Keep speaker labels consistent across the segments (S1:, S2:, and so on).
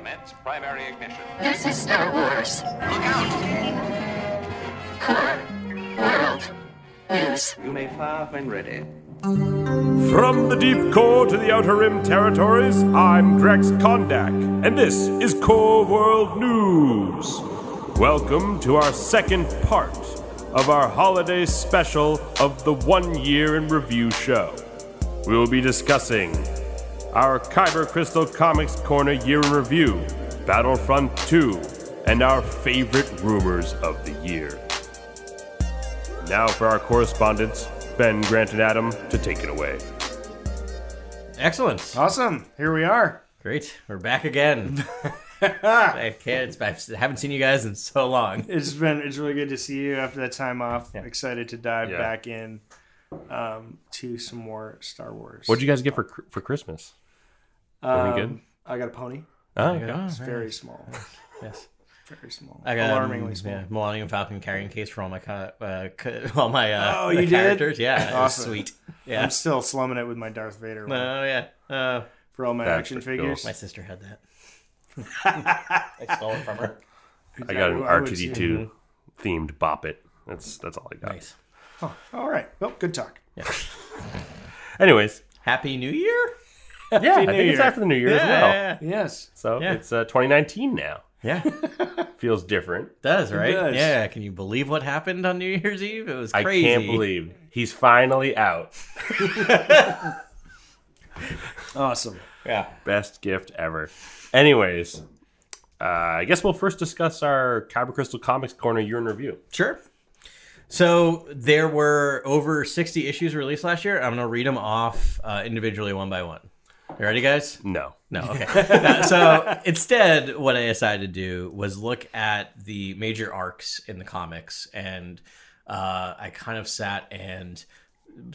S1: Commence primary ignition.
S2: This is Star Wars.
S1: Look out!
S2: Core World News.
S3: You may fire when ready.
S4: From the deep core to the outer rim territories, I'm Drex Kondak, and this is Core World News. Welcome to our second part of our holiday special of the One Year in Review show. We will be discussing our Kyber Crystal Comics Corner Year in Review, Battlefront 2, and our favorite rumors of the year. Now for our correspondents, Ben, Grant, and Adam, to take it away.
S5: Excellent.
S6: Awesome. Here we are.
S5: Great. We're back again. I can't. I haven't seen you guys in so long.
S6: It's been it's really good to see you after that time off. Excited to dive
S4: Yeah.
S6: back in um, to some more Star Wars.
S4: What did you guys get for for Christmas?
S6: Um,
S4: we good?
S6: I got a pony.
S4: Oh,
S6: It's very small.
S5: Yes.
S6: Very small.
S5: I got
S6: Alarmingly
S5: um,
S6: small.
S5: yeah, Millennium Falcon carrying case for all my co- uh, co- all my uh,
S6: Oh, you did?
S5: characters. Yeah, it
S6: Awesome.
S5: sweet. Yeah.
S6: I'm still slumming it with my Darth Vader one
S5: Oh yeah. Uh,
S6: for all my
S4: That's
S6: action
S4: pretty cool.
S6: figures.
S5: my sister had that. I stole it from her.
S4: I got an R two D two themed Bop It. That's that's all I got.
S5: Nice.
S6: All right. Well, good talk. Yeah.
S4: Anyways,
S5: Happy New Year.
S4: Yeah, I think
S6: New
S4: it's after the New Year as well.
S5: Yeah.
S6: Yes.
S4: So
S5: Yeah.
S4: it's uh, 2019 now.
S5: Yeah.
S4: Feels different.
S5: Does right?
S6: does.
S5: Yeah. Can you believe what happened on New Year's Eve? It was crazy.
S4: I can't believe he's finally out.
S6: Awesome.
S5: Yeah.
S4: Best gift ever. Anyways, uh, I guess we'll first discuss our Kyber Crystal Comics Corner year in review.
S5: Sure. So there were over 60 issues released last year. I'm going to read them off uh, individually one by one. You ready, guys?
S4: No.
S5: No, okay. So instead, what I decided to do was look at the major arcs in the comics, and uh, I kind of sat and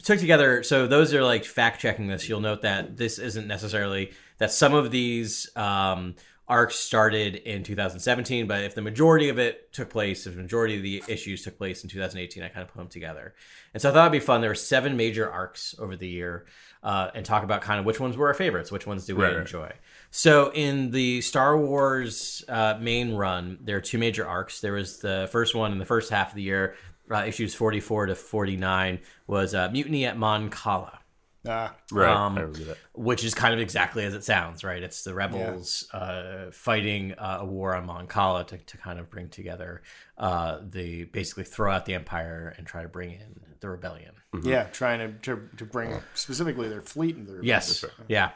S5: took together. So those are like fact checking this. You'll note that this isn't necessarily that some of these um, arcs started in 2017, but if the majority of it took place, if the majority of the issues took place in 2018, I kind of put them together. And so I thought it'd be fun. There were seven major arcs over the year, uh, and talk about kind of which ones were our favorites, which ones do we
S4: Right, right.
S5: enjoy. So in the Star Wars uh, main run, there are two major arcs. There was the first one in the first half of the year, uh, issues 44 to 49, was uh, Mutiny at Mon Cala
S6: Ah,
S4: Right.
S5: Um,
S4: I remember that.
S5: which is kind of exactly as it sounds, right? It's the rebels uh, fighting uh, a war on Mon Cala to, to kind of bring together uh, the basically throw out the empire and try to bring in the rebellion.
S6: yeah. Trying to, to to bring specifically their fleet into their
S5: Yes, yeah.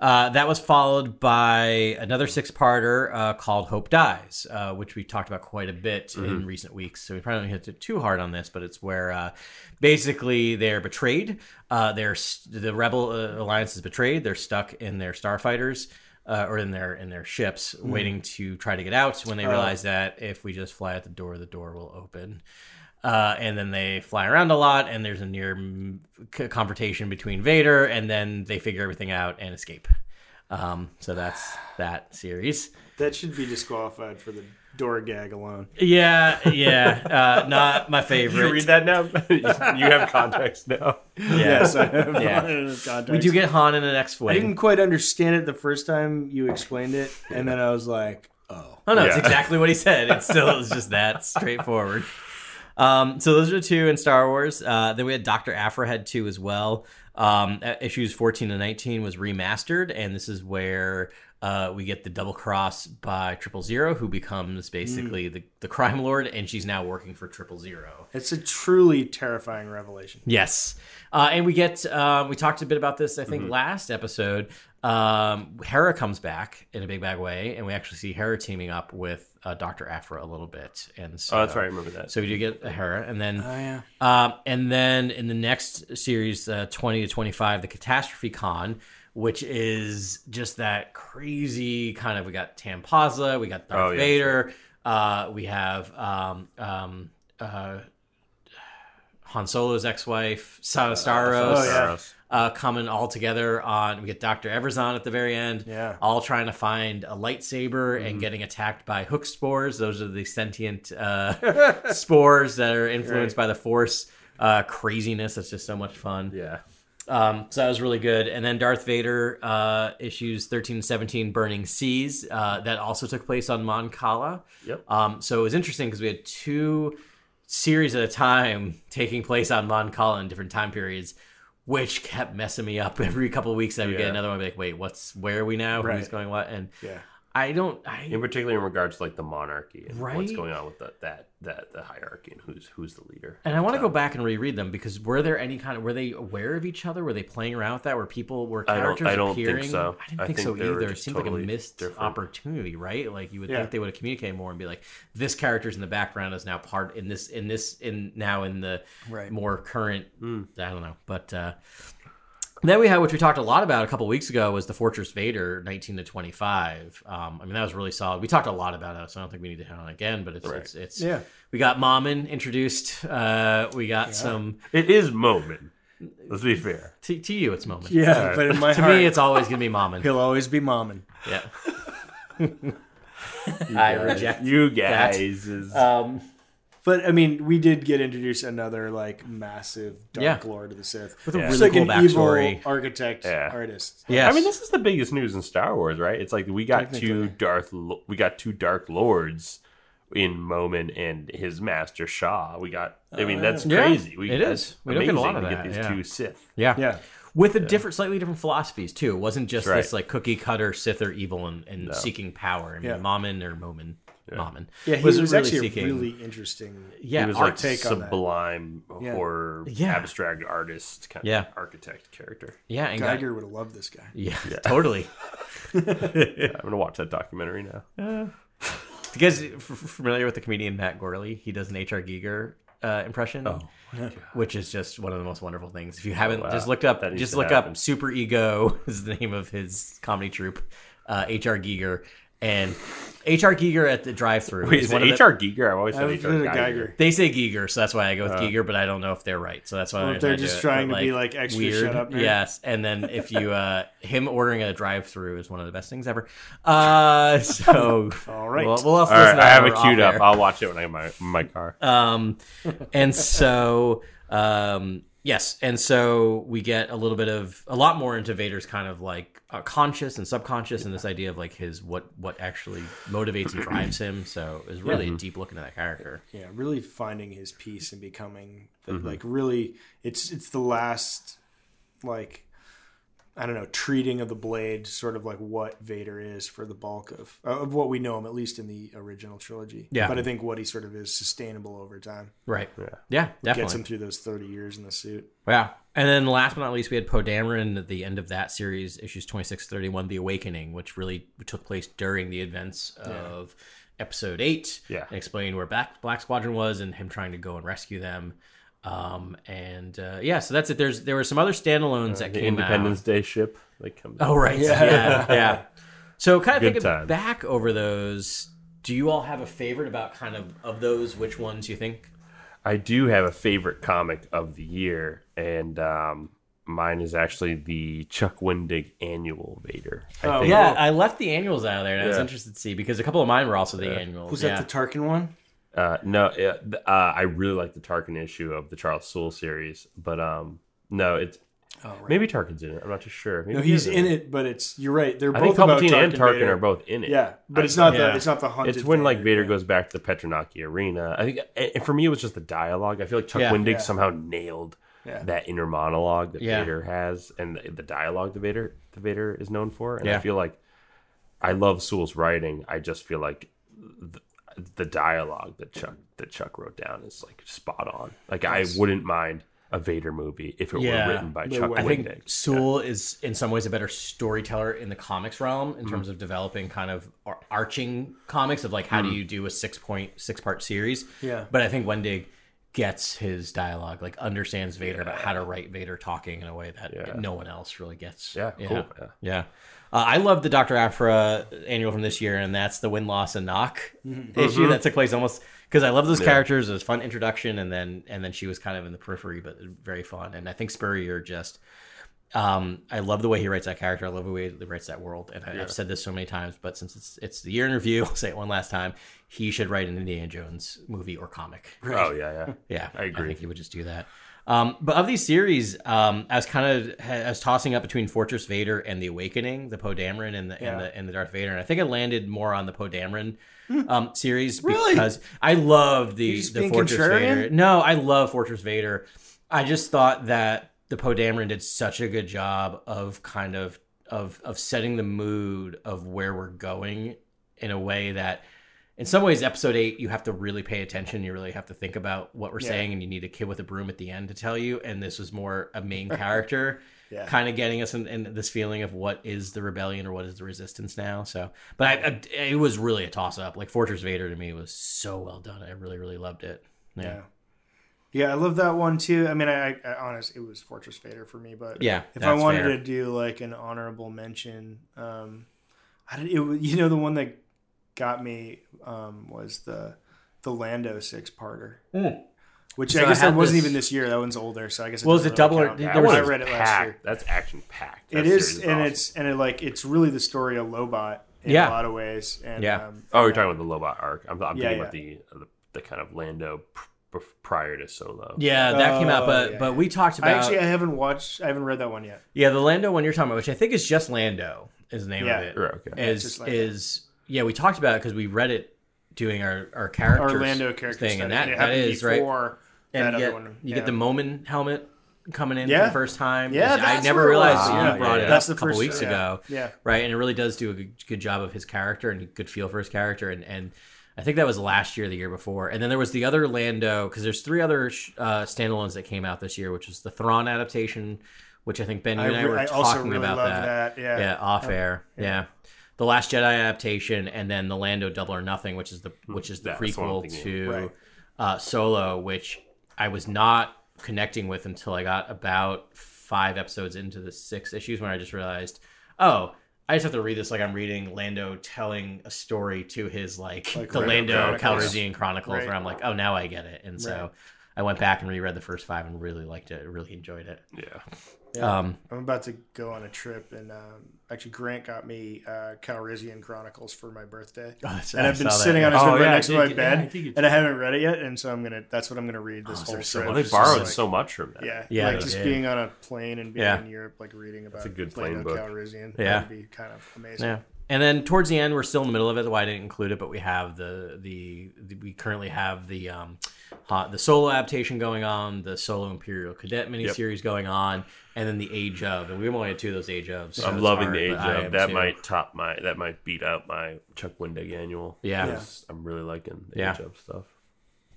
S5: Uh, that was followed by another six-parter uh, called "Hope Dies," uh, which we talked about quite a bit in recent weeks. So we probably don't hit it too hard on this, but it's where uh, basically they're betrayed. Uh, they're st- the rebel uh, alliance is betrayed. They're stuck in their starfighters. Uh, or in their in their ships, waiting to try to get out. When they realize that if we just fly at the door, the door will open. Uh, and then they fly around a lot, and there's a near confrontation between Vader, and then they figure everything out and escape. Um, so that's that series.
S6: That should be disqualified for the door gag alone.
S5: Yeah, yeah, uh, not my favorite.
S4: You
S5: favorite.
S4: read that now? you have context now.
S5: Yeah.
S6: Yes, I have
S5: Yeah.
S6: context.
S5: We do get Han in the next
S6: I didn't quite understand it the first time you explained it, and then I was like, "Oh,
S5: Oh no, it's exactly what he said. It still is just that straightforward. Um, so those are the two in Star Wars. Uh, then we had Doctor Aphra had two as well. Um, uh, issues fourteen and nineteen was remastered, and this is where uh, we get the double cross by Triple Zero, who becomes basically the, the crime lord, and she's now working for Triple Zero.
S6: it's a truly terrifying revelation."
S5: Yes, uh, and we get um, we talked a bit about this I think last episode. Um, Hera comes back in a big bag way, and we actually see Hera teaming up with uh, Doctor Aphra a little bit. And so,
S4: Oh, that's right. I remember that.
S5: So we do get a Hera, and then
S6: Oh yeah,
S5: um, and then in the next series, uh, 20 to 25, the Catastrophe Con, which is just that crazy kind of. We got Tampaza, we got Darth
S4: Oh, yeah,
S5: Vader, uh, we have um, um, uh, Han Solo's ex wife, Sa- Starros.
S6: Oh, yeah.
S5: Uh, coming all together on we get Dr. Evazan at the very end.
S6: Yeah.
S5: All trying to find a lightsaber and getting attacked by hook spores. Those are the sentient uh, spores that are influenced by the force. Uh, craziness. That's just so much fun.
S4: Yeah.
S5: Um, so that was really good. And then Darth Vader uh, issues 13 and 17 Burning Seas. Uh, that also took place on Mon Cala.
S4: Yep.
S5: Um, so it was interesting because we had two series at a time taking place on Mon Cala in different time periods, which kept messing me up every couple of weeks. I would get another one, I'd be like, wait, what's where are we now? Who's going what? And
S6: Yeah.
S5: I don't. I
S4: in particular in regards to like the monarchy and what's going on with the, that that the hierarchy and who's who's the leader.
S5: And I want to go back and reread them because were there any kind of were they aware of each other? Were they playing around with that? Were people were
S4: I don't-
S5: characters
S4: I don't think so.
S5: I didn't
S4: I
S5: think,
S4: think
S5: so either. It seemed like a missed
S4: different.
S5: opportunity, right? Like you would
S6: Yeah.
S5: think they would have communicated more and be like, this character's in the background is now part in this in this in now in the
S6: Right.
S5: more current. I don't know, but. uh then we had, which we talked a lot about a couple weeks ago, was the Fortress Vader, nineteen to twenty-five. Um, I mean, that was really solid. We talked a lot about it, so I don't think we need to hit on it again. But it's it's, it's
S6: Yeah.
S5: We got Mommin introduced. Uh, we got some
S4: It is Momin. Let's be fair.
S5: to, to you. It's Mommin.
S6: Yeah, but in my
S5: To
S6: heart,
S5: me, it's always gonna be Mommin.
S6: he'll always be momming.
S5: Yeah. I reject.
S4: You guys is
S5: Um,
S6: But I mean, we did get introduced another like massive Dark
S5: Yeah.
S6: Lord of the Sith
S5: With a
S4: Yeah.
S5: really
S6: like
S5: cool
S6: an
S5: backstory.
S6: evil architect
S4: Yeah.
S6: artist.
S5: Yeah,
S4: I mean, this is the biggest news in Star Wars, right? It's like we got two Darth, we got two Dark Lords in Momin and his master Shaw. We got, I mean, oh, that's
S5: Yeah,
S4: crazy. We,
S5: it
S4: that's
S5: is. We don't get a lot
S4: amazing.
S5: of
S4: We
S5: that,
S4: these
S5: yeah.
S4: two Sith.
S5: yeah.
S6: Yeah.
S5: With a different, slightly different philosophies too. It wasn't just
S4: Right.
S5: this like cookie cutter Sith or evil and, and seeking power. I mean,
S6: Yeah.
S5: Mommin or Momin, Mommin.
S6: Yeah, he
S5: was
S6: was,
S5: really
S6: actually
S5: seeking-
S6: a really interesting.
S5: Yeah,
S4: he was like
S6: take
S4: sublime
S6: Yeah.
S4: horror,
S5: Yeah.
S4: abstract artist, kind
S5: Yeah.
S4: of architect character.
S5: Yeah, and
S6: Geiger would have loved this guy.
S5: yeah, totally.
S4: Yeah, I'm gonna watch that documentary now.
S5: You guys f- f- familiar with the comedian Matt Gorley? He does an H.R. Giger uh, impression, which is just one of the most wonderful things. If you haven't,
S4: Oh, wow.
S5: just look up,
S4: That
S5: just look
S4: happen.
S5: up Super Ego is the name of his comedy troupe, uh, H.R. Giger, and H.R. Giger at the drive-through.
S4: Wait,
S5: is
S4: is it
S5: one of the-
S4: H.R. Giger? I've always
S6: I
S4: said H.R. Geiger.
S6: Geiger.
S5: They say Giger, so that's why I go
S4: Uh.
S5: with Giger, but I don't know if they're right. So that's why
S6: Well,
S5: I,
S6: if they're just trying
S5: but,
S6: to be, like, extra
S5: weird.
S6: shut up nerd.
S5: Yes, and then if you uh him ordering a drive-through is one of the best things ever. Uh, so
S6: All right.
S5: Well, we'll also
S4: All right,
S5: listen
S4: I have it queued up.
S5: air.
S4: I'll watch it when I get my my car.
S5: Um, and so, um, yes, and so we get a little bit of a lot more into Vader's kind of like uh, conscious and subconscious, and this idea of like his what what actually motivates and drives him. So it was really a deep look into that character.
S6: Yeah, really finding his peace and becoming the,
S4: Mm-hmm.
S6: like really. It's it's the last like I don't know treating of the blade, sort of like what Vader is for the bulk of of what we know him, at least in the original trilogy.
S5: Yeah.
S6: but I think what he sort of is sustainable over time.
S5: Right. Yeah.
S6: Gets
S5: definitely.
S6: him through those thirty years in the suit.
S5: Yeah. And then last but not least, we had Poe Dameron at the end of that series, issues 26 31, The Awakening, which really took place during the events of episode 8.
S4: Yeah.
S5: And explained where Black, Black Squadron was and him trying to go and rescue them. Um, and uh, yeah, so that's it. There's There were some other standalones that
S4: Uh, The
S5: came
S4: Independence
S5: out.
S4: Day ship. Like comes.
S5: Oh, right. Yeah. Yeah. So kind of
S4: Good
S5: thinking
S4: times.
S5: back over those, do you all have a favorite about kind of of those? Which ones you think?
S4: I do have a favorite comic of the year, and um, mine is actually the Chuck Wendig annual Vader. I
S6: Oh,
S4: think
S5: Yeah, I left the annuals out of there, and I was
S4: Yeah.
S5: interested to see because a couple of mine were also the annuals.
S6: Was
S5: yeah.
S6: that the Tarkin one?
S4: Uh, no, uh, uh, I really like the Tarkin issue of the Charles Soule series, but um, no, it's
S6: Oh, right.
S4: maybe Tarkin's in it. I'm not too sure. Maybe
S6: No, he's
S4: is
S6: in it, but it's you're right. They're
S4: I
S6: both
S4: think
S6: about
S4: Palpatine and
S6: Tarkin
S4: Tarkin
S6: Vader.
S4: are both in it.
S6: Yeah, but
S4: I-
S6: it's not
S5: yeah.
S6: the it's not the hunted.
S4: It's when like Vader
S6: yeah.
S4: goes back to the Petranaki arena. I think, and for me, it was just the dialogue. I feel like Chuck
S5: Yeah.
S4: Wendig
S6: Yeah.
S4: somehow nailed
S6: Yeah.
S4: that inner monologue that
S5: Yeah.
S4: Vader has, and the, the dialogue that Vader the Vader is known for. And I feel like I love Soule's writing. I just feel like the, the dialogue that Chuck that Chuck wrote down is like spot on. Like I wouldn't mind a Vader movie if it
S5: Yeah.
S4: were written by Chuck
S6: I
S5: I think
S4: Wendig.
S5: Soule is in some ways a better storyteller in the comics realm
S4: Mm-hmm.
S5: in terms of developing kind of ar- arching comics of like how
S4: Mm-hmm.
S5: do you do a six point six part series.
S6: Yeah.
S5: But I think Wendig gets his dialogue, like understands Vader about how to write Vader talking in a way that
S4: Yeah.
S5: no one else really gets.
S4: Yeah, cool. Yeah.
S5: Yeah. Uh, I love the Dr. Aphra annual from this year, and that's the win, loss, and knock issue that took place almost because I love those characters. It was a fun introduction, and then and then she was kind of in the periphery, but very fun. And I think Spurrier just, um, I love the way he writes that character. I love the way he writes that world. And I, I've said this so many times, but since it's it's the year in review, I'll say it one last time. He should write an Indiana Jones movie or comic.
S4: Oh yeah, yeah.
S5: Yeah,
S4: I agree.
S5: I think he would just do that. Um, but of these series, um, I was kind of I was tossing up between Fortress Vader and The Awakening, the Poe Dameron and the
S6: Yeah.
S5: and the and the Darth Vader, and I think I landed more on the Poe Dameron um, series
S6: Hmm. Really?
S5: because I love the the Fortress
S6: contrarian?
S5: Vader. No, I love Fortress Vader. I just thought that the Poe Dameron did such a good job of kind of of of setting the mood of where we're going in a way that in some ways episode 8 you have to really pay attention you really have to think about what we're
S6: Yeah.
S5: saying and you need a kid with a broom at the end to tell you and this was more a main character
S6: Yeah.
S5: kind of getting us in, in this feeling of what is the rebellion or what is the resistance now so but I, I it was really a toss up like fortress vader to me was so well done i really really loved it yeah
S6: Yeah. Yeah, I love that one too. I mean, I, I honest, it was Fortress Vader for me, but
S5: Yeah,
S6: if I wanted
S5: fair.
S6: to do like an honorable mention, um, I did, it, was- you know, the one that got me um, was the the Lando six parter, which
S5: Hmm. So
S6: I
S5: I
S6: guess that wasn't
S5: this-
S6: even this year. That one's older, so I guess. It
S5: Well, is
S6: doesn't
S5: it double or-
S6: count.
S5: there
S6: I
S5: was
S6: I
S5: a
S6: read it last year.
S4: That's action packed.
S6: It is, and it's and it like it's really the story of Lobot in
S5: Yeah.
S6: a lot of ways. And,
S5: Yeah.
S6: um,
S4: Oh, you're talking about the Lobot arc. I'm, I'm
S6: Yeah,
S4: thinking about the, the the kind of Lando pr- pr- prior to Solo.
S5: yeah that came out
S6: Oh,
S5: but
S6: yeah,
S5: but we talked
S6: I
S5: about
S6: actually I haven't watched. I haven't read that one yet.
S5: yeah the lando one you're talking about which i think is just lando is the name
S6: Yeah.
S5: of it
S4: Right, okay.
S5: is
S6: just
S5: is yeah we talked about it because we read it doing our our characters
S6: Orlando character
S5: thing and that,
S6: it
S5: that is right and you get,
S6: one.
S5: you
S6: Yeah.
S5: get the Momin helmet coming in for the first time.
S6: Yeah,
S5: I never realized you
S4: Yeah,
S5: brought
S4: yeah,
S5: it
S4: yeah.
S5: up a couple
S6: first-
S5: weeks
S6: yeah.
S5: ago.
S6: Yeah.
S5: Right, and it really does do a good, job of his character and a good feel for his character. And, and I think that was last year, the year before. And then there was the other Lando because there's three other uh, standalones that came out this year, which was the Thrawn adaptation, which I think Ben you
S6: I,
S5: and I were
S6: I also
S5: talking
S6: really
S5: about that.
S6: that. Yeah.
S5: Yeah, off air. Yeah. The Last Jedi adaptation, and then the Lando Double or Nothing, which is the which is the
S4: That's
S5: prequel to
S6: Right.
S5: uh, Solo, which I was not connecting with until I got about five episodes into the six issues when I just realized, oh, I just have to read this like I'm reading Lando telling a story to his like,
S6: Like
S5: the
S6: Lando
S5: Lando
S6: Chronicles.
S5: Calrissian Chronicles,
S6: Right.
S5: where I'm like, oh, now I get it, and so.
S6: Right.
S5: I went back and reread the first five and really liked it. Really enjoyed it.
S4: Yeah.
S5: Um,
S6: I'm about to go on a trip, and um, actually, Grant got me uh, Calrissian Chronicles for my birthday,
S5: that's-
S6: and
S5: I
S6: I've been
S5: saw that,
S6: sitting on
S5: yeah.
S6: his
S4: Oh,
S6: bed right
S4: yeah,
S6: next to my
S4: yeah,
S6: bed,
S4: think you
S6: and I haven't read it yet, and so I'm gonna. That's what I'm gonna read this
S5: Oh,
S6: whole
S5: they're so.
S4: Well, they borrowed
S6: like-
S4: so much from that.
S6: Yeah,
S5: Yeah,
S6: like just
S5: did.
S6: being on a plane and being
S5: Yeah.
S6: in Europe, like reading about
S4: a good
S6: Lando
S4: plane book.
S6: Calrissian.
S5: Yeah.
S6: that'd be kind of amazing.
S5: Yeah. And then towards the end, we're still in the middle of it. Why I didn't include it, but we have the the, the we currently have the um, uh, the solo adaptation going on, the solo Imperial Cadet miniseries going on, and then the Age of. And we only had two of those Age ofs. so
S4: I'm loving
S5: hard,
S4: the age of that.
S5: too.
S4: Might top my that might beat out my Chuck Wendig annual.
S5: Yeah.
S6: Yeah.
S4: I'm really liking the
S5: Yeah.
S4: age of stuff.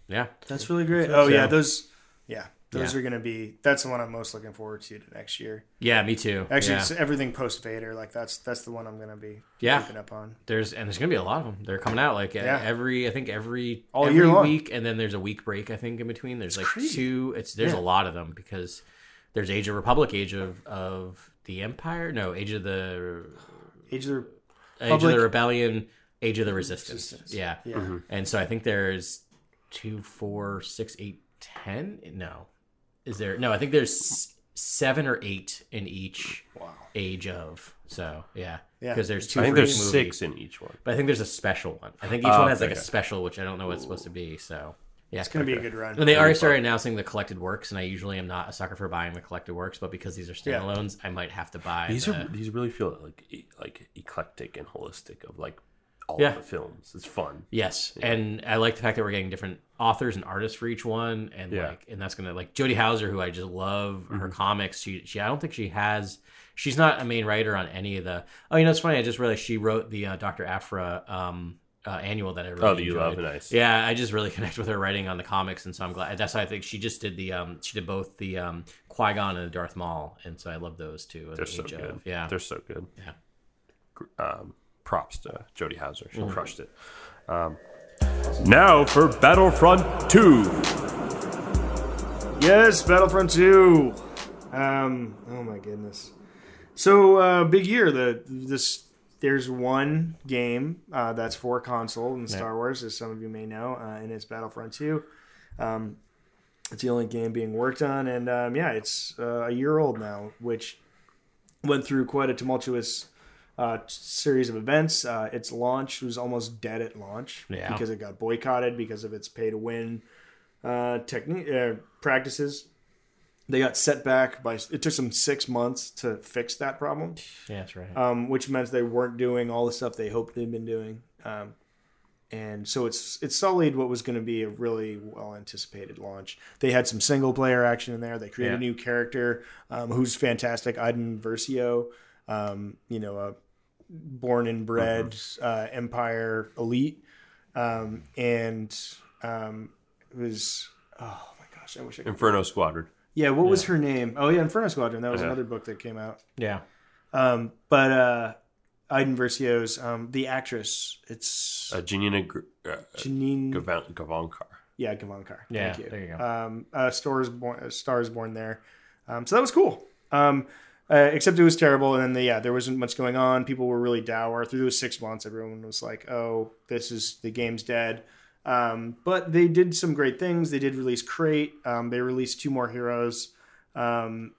S5: yeah.
S6: That's really great. Oh yeah, those. Yeah, those
S5: Yeah.
S6: are gonna be. That's the one I'm most looking forward to to next year.
S5: Yeah, me too.
S6: Actually,
S5: yeah.
S6: it's everything post Vader. Like that's that's the one I'm gonna be
S5: Yeah.
S6: keeping up on.
S5: there's and there's gonna be a lot of them. They're coming out like
S6: Yeah.
S5: every I think every
S6: All
S5: every
S6: year long.
S5: week, and then there's a week break. I think in between. There's like
S6: crazy.
S5: two. It's there's
S6: Yeah.
S5: a lot of them because there's Age of Republic, Age of of the Empire, no Age of the
S6: Age of the
S5: Age of the Rebellion, Age of the Resistance.
S6: Resistance.
S5: Yeah.
S6: yeah. Mm-hmm.
S5: And so I think there's two, four, six, eight, ten. No, is there? No, I think there's seven or eight in each
S6: Wow.
S5: age of. So yeah,
S6: Yeah.
S5: because there's two.
S4: I think there's
S5: each movie.
S4: six in each one.
S5: But I think there's a special one. I think each
S4: Oh,
S5: one has like a special, which I don't know what it's supposed to be. So yeah,
S6: It's gonna be a good run.
S5: And they already started announcing the collected works, and I usually am not a sucker for buying the collected works, but because these are
S6: Yeah.
S5: standalones, I might have to buy.
S4: These
S5: the-
S4: are these really feel like e- like eclectic and holistic of like all
S5: Yeah.
S4: the films. It's fun.
S5: Yes, and I like the fact that we're getting different authors and artists for each one, and
S4: Yeah.
S5: like, and that's gonna like Jody Houser, who I just love her
S4: Mm-hmm.
S5: comics. She, she, I don't think she has. She's not a main writer on any of the. Oh, you know, it's funny. I just realized she wrote the uh, Doctor Aphra um, uh, annual that I really
S4: Oh, that you love, nice.
S5: Yeah, I just really connect with her writing on the comics, and so I'm glad. That's why I think she just did the. Um, she did both the um, Qui Gon and the Darth Maul, and so I love those too.
S4: They're so
S5: Age
S4: good.
S5: of- Yeah,
S4: they're so good.
S5: Yeah.
S4: Um, props to Jody Houser. She
S5: Mm-hmm.
S4: crushed it.
S7: Now for Battlefront 2.
S6: Yes, Battlefront 2. Um, oh my goodness. So uh, big year. The this there's one game uh, that's for console in Star Wars, as some of you may know, uh, and it's Battlefront 2. Um, it's the only game being worked on, and um, yeah, it's uh, a year old now, which went through quite a tumultuous uh, series of events. Uh, its launch was almost dead at launch
S5: Yeah.
S6: because it got boycotted because of its pay to win uh, technique uh, practices. they got set back by it took them six months to fix that problem,
S5: Yeah, that's right.
S6: um, which meant they weren't doing all the stuff they hoped they'd been doing. Um, and so it's it's sullied what was going to be a really well anticipated launch. They had some single player action in there. They created
S5: Yeah.
S6: a new character um, who's fantastic, Iden Versio. Um, you know, a born and bred uh, Empire elite, um, and um, it was oh my gosh, I wish I could.
S4: Inferno Squadron.
S6: Yeah, what was her name? Oh yeah, Inferno Squadron. That was
S4: Yeah.
S6: another book that came out.
S5: yeah.
S6: Um, but uh, Iden Versio's um, the actress. It's
S4: Uh, Janina Gr- uh,
S6: Janine.
S4: Gavan- Gavankar.
S6: yeah, Gavankar.
S5: Yeah,
S6: Thank you.
S5: there you go.
S6: Um, uh, Stars born. Uh, Stars born there. Um, so that was cool. Um, uh, except it was terrible, and then the, yeah, there wasn't much going on. People were really dour through those six months. Everyone was like, "Oh, this is the game's dead." Um, but they did some great things. They did release Crait. Um, they released two more heroes. Um,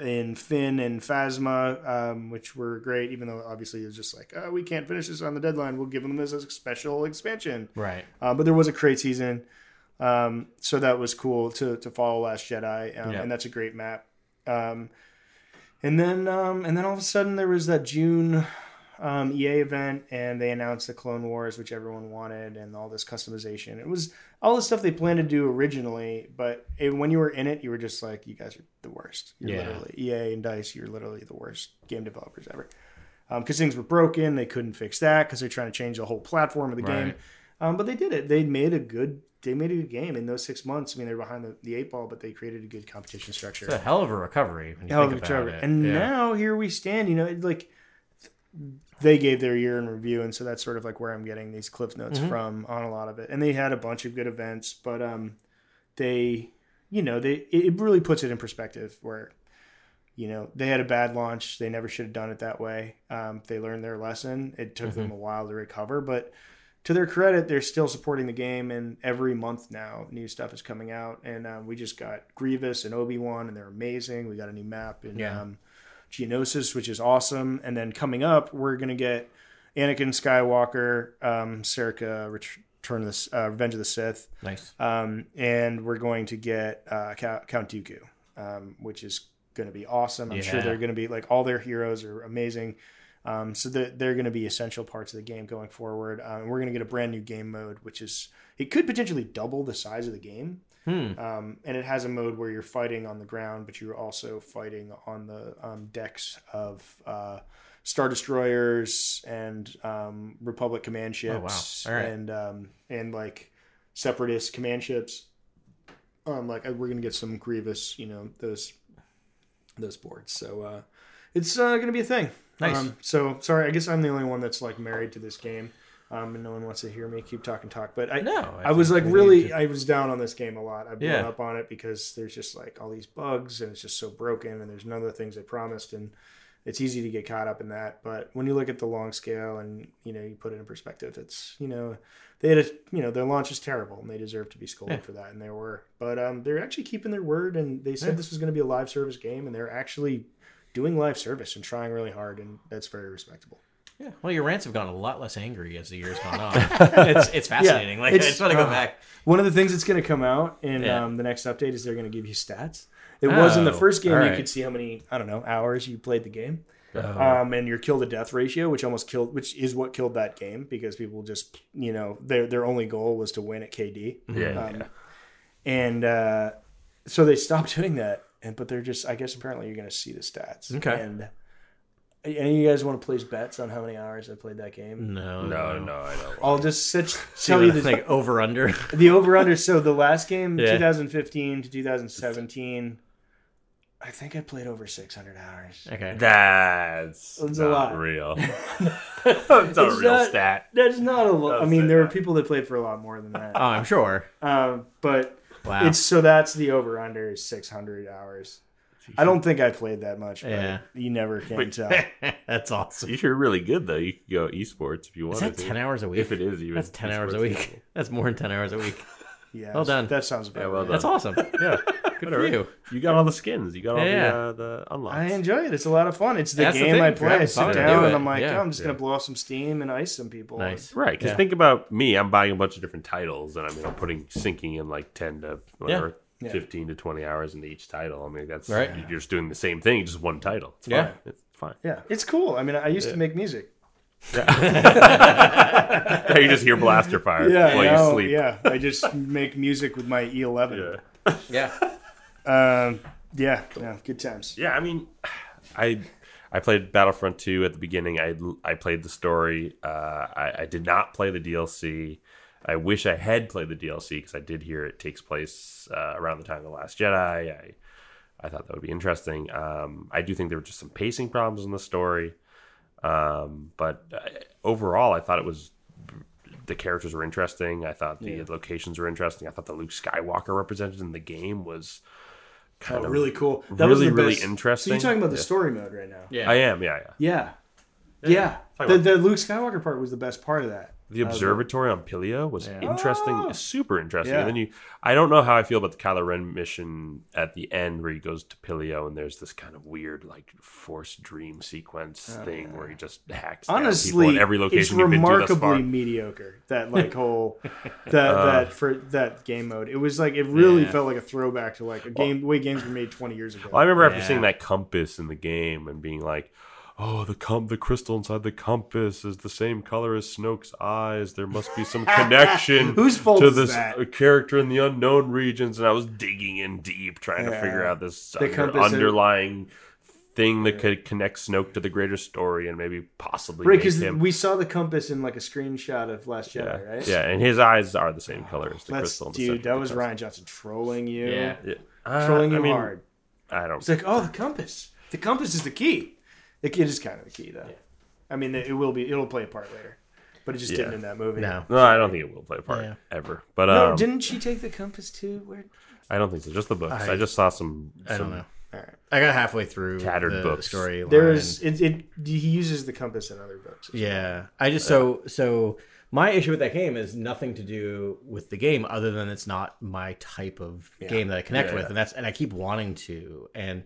S6: in Finn and Phasma, um, which were great, even though obviously it was just like, oh, we can't finish this on the deadline. We'll give them this as a special expansion.
S5: Right.
S6: Uh, but there was a Crait season, um, so that was cool to to follow Last Jedi, um,
S5: Yeah.
S6: and that's a great map. Um, and then um, and then all of a sudden there was that June um, EA event, and they announced the Clone Wars, which everyone wanted, and all this customization. It was all the stuff they planned to do originally, but it, when you were in it, you were just like, you guys are the worst. You're
S5: Yeah.
S6: literally EA and Dice. You're literally the worst game developers ever. Because things were broken, they couldn't fix that because they're trying to change the whole platform of the game. Um, but they did it. They made a good. They made a good game in those six months. I mean, they're behind the, the eight ball, but they created a good competition structure.
S5: It's a hell of a recovery when you
S6: Hell of a
S5: about
S6: recovery.
S5: it.
S6: And
S5: yeah.
S6: now here we stand. You know, it, like they gave their year in review, and so that's sort of like where I'm getting these cliff notes
S5: Mm-hmm.
S6: from on a lot of it. And they had a bunch of good events, but um, they, you know, they it really puts it in perspective where. You know, they had a bad launch. They never should have done it that way. Um, they learned their lesson. It took them
S5: Mm-hmm.
S6: a while to recover, but to their credit, they're still supporting the game, and every month now, new stuff is coming out. And um, we just got Grievous and Obi Wan, and they're amazing. We got a new map in
S5: Yeah.
S6: um, Geonosis, which is awesome. And then coming up, we're gonna get Anakin Skywalker, um, Serica Return of the uh, Revenge of the Sith,
S5: Nice.
S6: um, and we're going to get uh, Count Dooku, um, which is going to be awesome. I'm sure they're going to be like all their heroes are amazing. Um, so they're, they're going to be essential parts of the game going forward. Um, we're going to get a brand new game mode, which is it could potentially double the size of the game.
S5: Hmm.
S6: Um, and it has a mode where you're fighting on the ground, but you're also fighting on the um, decks of uh, star destroyers and um, Republic command ships,
S5: All right.
S6: and um, and like separatist command ships. Um, like we're gonna get some Grievous, you know, those those boards. So uh, it's uh, gonna be a thing.
S5: Nice.
S6: Um, so sorry, I guess I'm the only one that's like married to this game. Um, and no one wants to hear me keep talking talk, but I
S5: No,
S6: I,
S5: I
S6: was like really I was down on this game a lot. I blew
S5: Yeah.
S6: up on it because there's just like all these bugs and it's just so broken and there's none of the things they promised and it's easy to get caught up in that. But when you look at the long scale and you know you put it in perspective, it's you know they had a you know their launch is terrible and they deserve to be scolded
S5: Yeah.
S6: for that and they were. But um, they're actually keeping their word and they said
S5: Yeah.
S6: this was going to be a live service game and they're actually doing live service and trying really hard and that's very respectable.
S5: Yeah. Well, your rants have gone a lot less angry as the years gone on. it's it's fascinating. like I just want to go
S6: uh,
S5: back.
S6: One of the things that's going to come out in
S5: Yeah.
S6: um, the next update is they're going to give you stats. It was in the
S5: Oh,
S6: first game;
S5: all
S6: you could see how many I don't know hours you played the game,
S5: Oh.
S6: um, and your kill to death ratio, which almost killed, which is what killed that game because people just you know their their only goal was to win at KD,
S4: Yeah,
S6: Um,
S4: yeah.
S6: and uh, so they stopped doing that. And but they're just I guess apparently you're going to see the stats.
S5: Okay.
S6: And any of you guys want to place bets on how many hours I played that game?
S5: No,
S4: No, no, I don't.
S6: I'll just sit, tell you the
S5: think over under.
S6: the over under. So the last game,
S5: Yeah.
S6: 2015 to 2017, I think I played over 600 hours.
S5: Okay.
S4: That's
S6: It's a lot.
S4: real. That's a
S6: It's
S4: real
S6: not-
S4: stat.
S6: That's not a lot. I mean,
S4: say
S6: there were
S4: that.
S6: people that played for a lot more than that.
S5: Oh, I'm sure.
S6: Um, but
S5: Wow.
S6: it's so that's the over under is 600 hours. I don't think I played that much. But
S5: Yeah.
S6: you never can
S4: Wait.
S6: tell.
S5: That's awesome.
S4: If you're really good though, you could go esports if you want.
S5: Is
S4: wanted
S5: that
S4: to.
S5: ten hours a week?
S4: If it is even.
S5: That's ten hours a week.
S4: level.
S5: That's more than ten hours a week.
S6: Yeah,
S5: Well done.
S6: That sounds about
S4: Yeah, well
S6: right.
S5: That's awesome.
S4: Yeah.
S5: Good for you.
S4: You got all the skins. You got all
S5: Yeah.
S4: the uh, the unlocks.
S6: I enjoy it. It's a lot of fun. It's the
S5: That's
S6: game
S5: thing.
S6: I play. I sit down
S5: do
S6: and I'm like,
S5: Yeah.
S6: oh, I'm just gonna blow off some steam and ice some people.
S5: Nice.
S4: Right, because
S5: Yeah.
S4: think about me. I'm buying a bunch of different titles, and I mean, I'm putting sinking in like ten to whatever, fifteen to twenty hours into each title. I mean, that's
S5: Right.
S4: You're just doing the same thing, just one title. It's
S5: Yeah.
S4: fine. it's fine.
S6: Yeah, it's cool. I mean, I used to make music.
S4: Yeah, you just hear blaster fire
S6: Yeah,
S4: while
S6: now-
S4: you sleep.
S6: yeah. I just make music with my E11.
S4: Yeah.
S5: Yeah.
S6: Um, yeah, yeah, good times.
S4: Yeah, I mean, I I played Battlefront 2 at the beginning. I I played the story. Uh, I, I did not play the DLC. I wish I had played the DLC because I did hear it takes place uh, around the time of the Last Jedi. I I thought that would be interesting. Um, I do think there were just some pacing problems in the story, um, but uh, overall, I thought it was the characters were interesting. I thought the locations were interesting. I thought the Luke Skywalker represented in the game was kind
S6: Oh,
S4: of
S6: really cool. That was
S4: really,
S6: the
S4: really interesting.
S6: So you're talking about the
S4: Yeah.
S6: story mode right now?
S5: Yeah.
S4: I am, yeah, yeah.
S6: Yeah. Yeah.
S4: Talk
S6: The, the Luke Skywalker part was the best part of that.
S4: The observatory on Pillio was interesting,
S6: Oh.
S4: super interesting.
S6: Yeah.
S4: And then you, I don't know how I feel about the Kylo Ren mission at the end where he goes to Pillio and there's this kind of weird like force dream sequence oh, thing where he just hacks down people
S6: Oh, Honestly,
S4: in every
S6: it's
S4: location you've been to thus
S6: remarkably
S4: far.
S6: mediocre. That like whole that uh, that for that game mode. It was like it really
S5: Yeah.
S6: felt like a throwback to like a game the way games were made 20 years ago.
S4: Well, I remember after
S5: Yeah.
S4: seeing that compass in the game and being like, "Oh, the com- the crystal inside the compass is the same color as Snoke's eyes. There must be some connection
S6: Whose fault
S4: to
S6: is
S4: this
S6: that?
S4: uh, character in the unknown regions." And I was digging in deep, trying to figure out this
S6: The
S4: under- underlying thing that could connect Snoke to the greater story and maybe possibly
S6: right, because
S4: him.
S6: we saw the compass in like a screenshot of Last
S4: yeah,
S6: Jedi, right?
S4: yeah, and his eyes are the same color as the
S6: That's
S4: crystal. in the
S6: dude. That was
S4: the
S6: Rian Johnson trolling you.
S5: Yeah.
S4: Yeah. Uh,
S6: Trolling you
S4: I mean,
S6: hard.
S4: I don't.
S6: It's like, oh, the compass. The compass is the key. The kid is kind of the key, though. I mean, it will be. It'll play a part later, but it just
S4: Yeah.
S6: didn't in that movie.
S5: No.
S4: No, I don't think it will play a part
S5: Yeah.
S4: ever. But
S6: No,
S4: um,
S6: didn't she take the compass too? Where?
S4: I don't think so. Just the books. I,
S5: I-
S4: just saw some.
S5: I don't know.
S6: All right.
S5: I got halfway through
S4: Tattered
S5: the
S4: books.
S5: story.
S6: There's it, it. He uses the compass in other books.
S5: Yeah, I just so so my issue with that game is nothing to do with the game other than it's not my type of game that I connect
S4: Yeah,
S5: with,
S4: yeah.
S5: and that's and I keep wanting to. And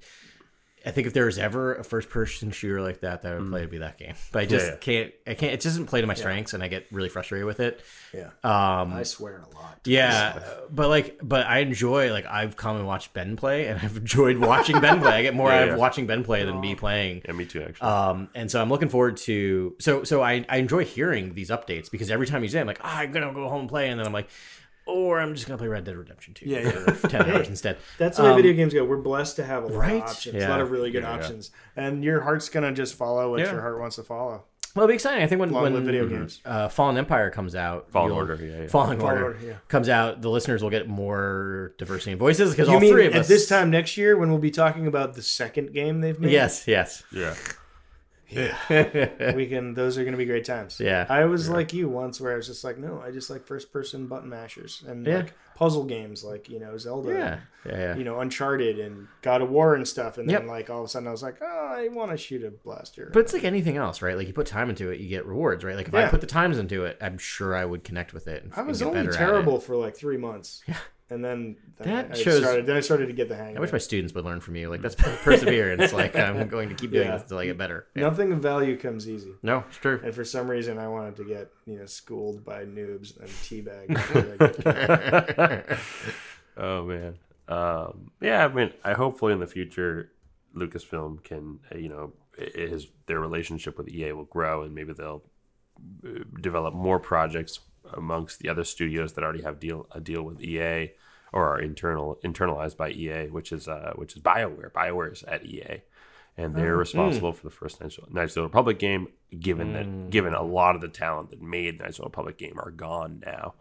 S5: I think if there was ever a first person shooter like that that I would play, it'd be that game. But I just
S4: yeah.
S5: can't. I can't. It doesn't play to my strengths, and I get really frustrated with it.
S6: Yeah.
S5: Um,
S6: I swear a lot.
S5: yeah, but like, but I enjoy like I've come and watched Ben play, and I've enjoyed watching Ben play. I get more
S4: Yeah,
S5: out of watching Ben play than me playing.
S4: Yeah, me too. Actually,
S5: Um, and so I'm looking forward to so so I, I enjoy hearing these updates because every time he's in, I'm like, ah, I'm gonna go home and play, and then I'm like, or I'm just gonna play Red Dead Redemption 2
S6: Yeah, yeah.
S5: for ten hours instead.
S6: That's the way
S5: Um,
S6: video games go. We're blessed to have a lot
S5: right?
S6: of options, a lot of really good
S4: Yeah, yeah.
S6: options, and your heart's gonna just follow what
S5: Yeah.
S6: your heart wants to follow.
S5: Well, it'll be exciting. I think when
S6: Long
S5: when
S6: live video games.
S5: Uh, Fallen Empire comes out,
S4: Fallen Order, yeah, yeah.
S5: Fallen,
S6: Fallen
S5: Order,
S6: Order, yeah.
S5: comes out, the listeners will get more diversity in voices because
S6: You
S5: all
S6: mean
S5: three of
S6: at
S5: us
S6: this time next year when we'll be talking about the second game they've made?
S5: Yes, yes.
S4: yeah.
S6: We can. Those are going to be great times.
S5: Yeah.
S6: I was like you once, where I was just like, no, I just like first person button mashers and
S5: Yeah.
S6: like puzzle games, like you know Zelda,
S5: Yeah, yeah, yeah.
S6: you know Uncharted and God of War and stuff. And then
S5: Yep.
S6: like all of a sudden, I was like, oh, I want to shoot a blaster.
S5: But it's like anything else, right? Like you put time into it, you get rewards, right? Like if I put the times into it, I'm sure I would connect with it. And,
S6: I was only
S5: better at it.
S6: terrible for like three months. Yeah. And then, then
S5: That
S6: I
S5: shows-
S6: started. Then I started to get the hang.
S5: I
S6: of
S5: wish
S6: it.
S5: my students would learn from you. Like that's perseverance. like I'm going to keep doing
S6: Yeah.
S5: this until I get better. Yeah.
S6: Nothing of value comes easy.
S5: No, it's true.
S6: And for some reason, I wanted to get you know schooled by noobs and teabag.
S4: Oh man. Um, yeah, I mean, I hopefully in the future, Lucasfilm can, uh, you know, i- his their relationship with EA will grow, and maybe they'll uh, develop more projects amongst the other studios that already have deal a deal with EA or are internal internalized by EA, which is uh, which is Bioware. Bioware is at EA, and they're responsible for the first Knights of the Republic game. Given that, given a lot of the talent that made Knights of the Republic game are gone now.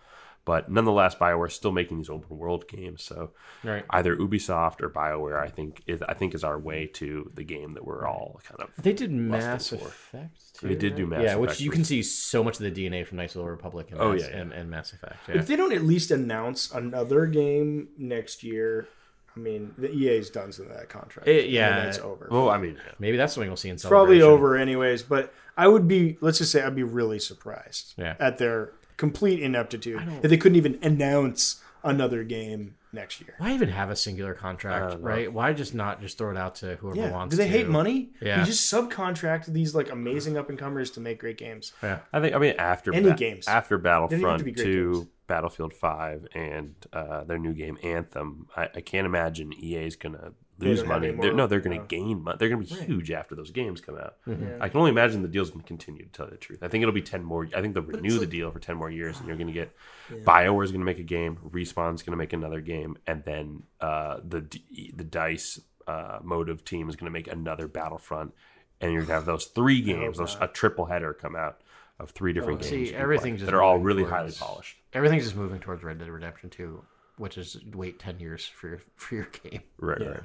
S4: But nonetheless, Bioware is still making these open world games. So
S5: Right.
S4: either Ubisoft or Bioware, I think, is I think is our way to the game that we're all kind of.
S5: They did Mass
S4: for.
S5: Effect. Too,
S4: They did do
S5: right?
S4: Mass
S5: yeah, which you can see so much of the DNA from Knights of the Republic and,
S4: Oh,
S5: Mass,
S4: yeah, yeah.
S5: and, and Mass Effect. Yeah.
S6: if they don't at least announce another game next year, I mean, the EA's done to that contract.
S5: It-
S6: I mean,
S5: yeah.
S6: that's over.
S4: Well, I mean,
S5: Maybe that's something we'll see in
S6: it's
S5: probably
S6: over anyways. But I would be, let's just say, I'd be really surprised
S5: Yeah.
S6: at their complete ineptitude if they couldn't even announce another game next year.
S5: Why even have a singular contract, right? Why just not just throw it out to whoever
S6: Yeah,
S5: wants?
S6: do they
S5: to?
S6: hate money?
S5: Yeah.
S6: you just subcontract these like amazing up and comers to make great games.
S5: Yeah.
S4: I think I mean after
S6: Any
S4: Ba-
S6: games.
S4: after
S6: They to
S4: Battlefront
S6: be great
S4: two,
S6: games.
S4: Battlefield Five and uh, their new game Anthem, I, I can't imagine EA is gonna lose
S6: don't
S4: money. They're, no, they're gonna
S6: yeah.
S4: gain money. They're gonna be huge after those games come out.
S6: Mm-hmm.
S4: I can only imagine the deal's gonna continue. To tell you the truth, I think it'll be ten more. I think they'll renew the deal for ten more years, and you're gonna get Bioware's gonna make a game, Respawn's gonna make another game, and then uh, the the Dice uh, Motive team is gonna make another Battlefront, and you're gonna have those three games, those, a triple header come out of three different games.
S5: See,
S4: you can
S5: everything's
S4: play
S5: just
S4: that are all really
S5: towards-
S4: highly polished.
S5: Everything's just moving towards Red Dead Redemption 2, which is wait 10 years for your, for your game.
S4: Right, right.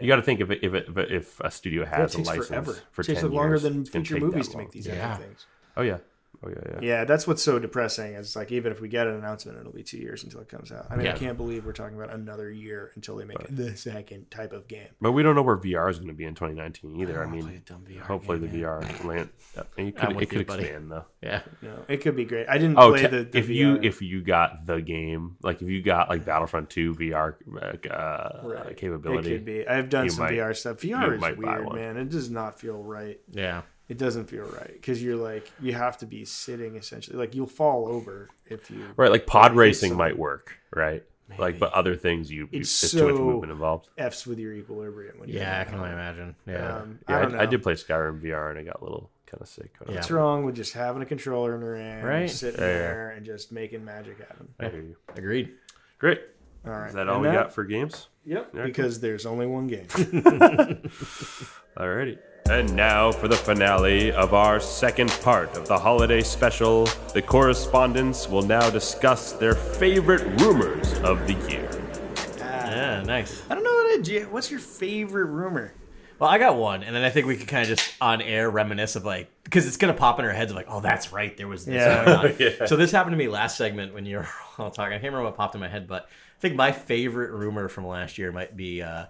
S4: You got to think if it, if it, if, if a studio
S6: it
S4: has a
S6: takes
S4: license
S6: forever.
S4: for
S6: it takes
S4: 10
S6: longer
S4: years,
S6: than feature movies to make these
S5: Yeah.
S6: epic things.
S4: Oh yeah, oh yeah, yeah.
S6: Yeah, that's what's so depressing. Is like even if we get an announcement, it'll be two years until it comes out. I mean,
S5: Yeah.
S6: I can't believe we're talking about another year until they make the second type of game.
S4: But we don't know where VR is going to be in 2019 either. I,
S5: wanna
S4: mean,
S5: play a dumb VR
S4: hopefully
S5: game,
S4: the VR land. uh, It could, it could
S5: you, buddy.
S4: expand though.
S5: Yeah.
S6: No, it could be great. I didn't
S4: Oh,
S6: play
S4: te-
S6: the, the
S4: if you if you got the game, like if you got like Battlefront 2 VR uh,
S6: Right.
S4: capability,
S6: It could be. I've done some
S4: might-
S6: VR stuff. VR is weird, man. It does not feel right.
S5: Yeah.
S6: It doesn't feel right because you're like you have to be sitting essentially. Like you'll fall over if you.
S4: right? Like pod racing
S6: something.
S4: might work, right? Like, but other things you, you
S6: It's
S4: there's too much
S6: so-
S4: movement involved.
S6: F's with your equilibrium. When you're
S5: Yeah, I can
S6: it.
S5: only imagine. Yeah.
S6: Um,
S4: Yeah,
S6: I,
S4: I,
S6: don't know.
S4: I, did play Skyrim VR and I got a little kind of sick.
S5: Yeah.
S6: What's wrong with just having a controller in your hand,
S5: Right.
S6: sitting
S4: Yeah, yeah.
S6: there, and just making magic happen?
S4: I hear you.
S5: Agreed.
S4: Great.
S6: All right.
S4: Is that
S6: And
S4: all we got for games?
S6: Yep.
S4: Yeah,
S6: because there's only one game.
S4: Alrighty. And now for the finale of our second part of the holiday special. The correspondents will now discuss their favorite rumors of the year.
S5: Yeah, nice.
S6: I don't know what it. do- What's your favorite rumor?
S5: Well, I got one, and then I think we could kind of just on air reminisce of like because it's gonna pop in our heads of like, oh, that's right, there was this
S6: Yeah.
S5: going on.
S4: Yeah.
S5: So this happened to me last segment when you were all talking. I can't remember what popped in my head, but I think my favorite rumor from last year might be uh,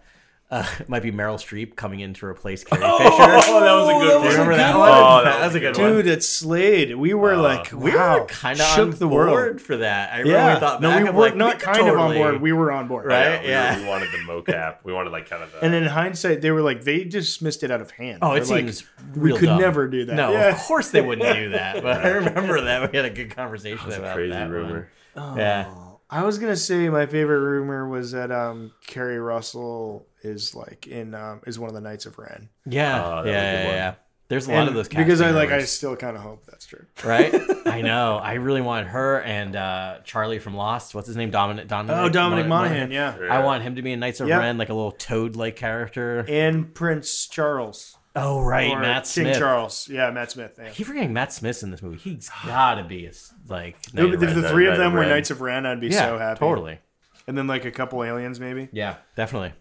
S5: uh might be Meryl Streep coming in to replace Carrie Fisher.
S4: Oh, that was a good
S5: Do you remember that one?
S4: one.
S5: that was a good one.
S6: Dude, it's Slade. We were like,
S5: we
S6: wow,
S5: were kind of
S6: shook
S5: on
S6: the
S5: board
S6: world.
S5: for that. I really
S6: Yeah,
S5: thought
S6: no,
S5: back,
S6: we were
S5: like,
S6: not
S5: we could
S6: kind of on board. We were on board,
S5: Right?
S4: we,
S5: Yeah.
S4: we wanted the mocap. We wanted like kind of the.
S6: And in hindsight, they were like, they dismissed it out of hand.
S5: Oh, it
S6: They're like,
S5: seems
S6: we could
S5: dumb.
S6: never do that.
S5: No,
S6: Yeah.
S5: of course they wouldn't do that. But I remember that we had a good conversation
S4: That's a
S5: about
S4: crazy
S5: that
S4: rumor.
S5: One. Yeah.
S6: I was gonna say my favorite rumor was that um, Keri Russell is like in um, is one of the Knights of Ren.
S5: Yeah,
S4: Oh, that was a
S5: yeah, yeah, yeah. There's a lot of those
S6: because I
S5: casting
S6: like I still kind of hope that's true.
S5: right? I know. I really wanted her and uh, Charlie from Lost. What's his name? Dominic. Dominic.
S6: Oh, Dominic
S5: Mon-
S6: Monaghan, yeah,
S5: I want him to be in Knights of
S6: Yeah.
S5: Ren, like a little toad-like character.
S6: and Prince Charles.
S5: Oh, right,
S6: or
S5: Matt
S6: King
S5: Smith.
S6: Charles. Yeah, Matt Smith. Yeah.
S5: I keep forgetting Matt Smith's in this movie. He's gotta be a, s- like
S6: If
S5: of
S6: the,
S5: Ren.
S6: the
S4: Ren,
S6: three of them
S4: of
S6: were Knights of Ren, I'd be
S5: yeah,
S6: so happy.
S5: totally.
S6: And then like a couple aliens, maybe.
S5: Yeah, definitely.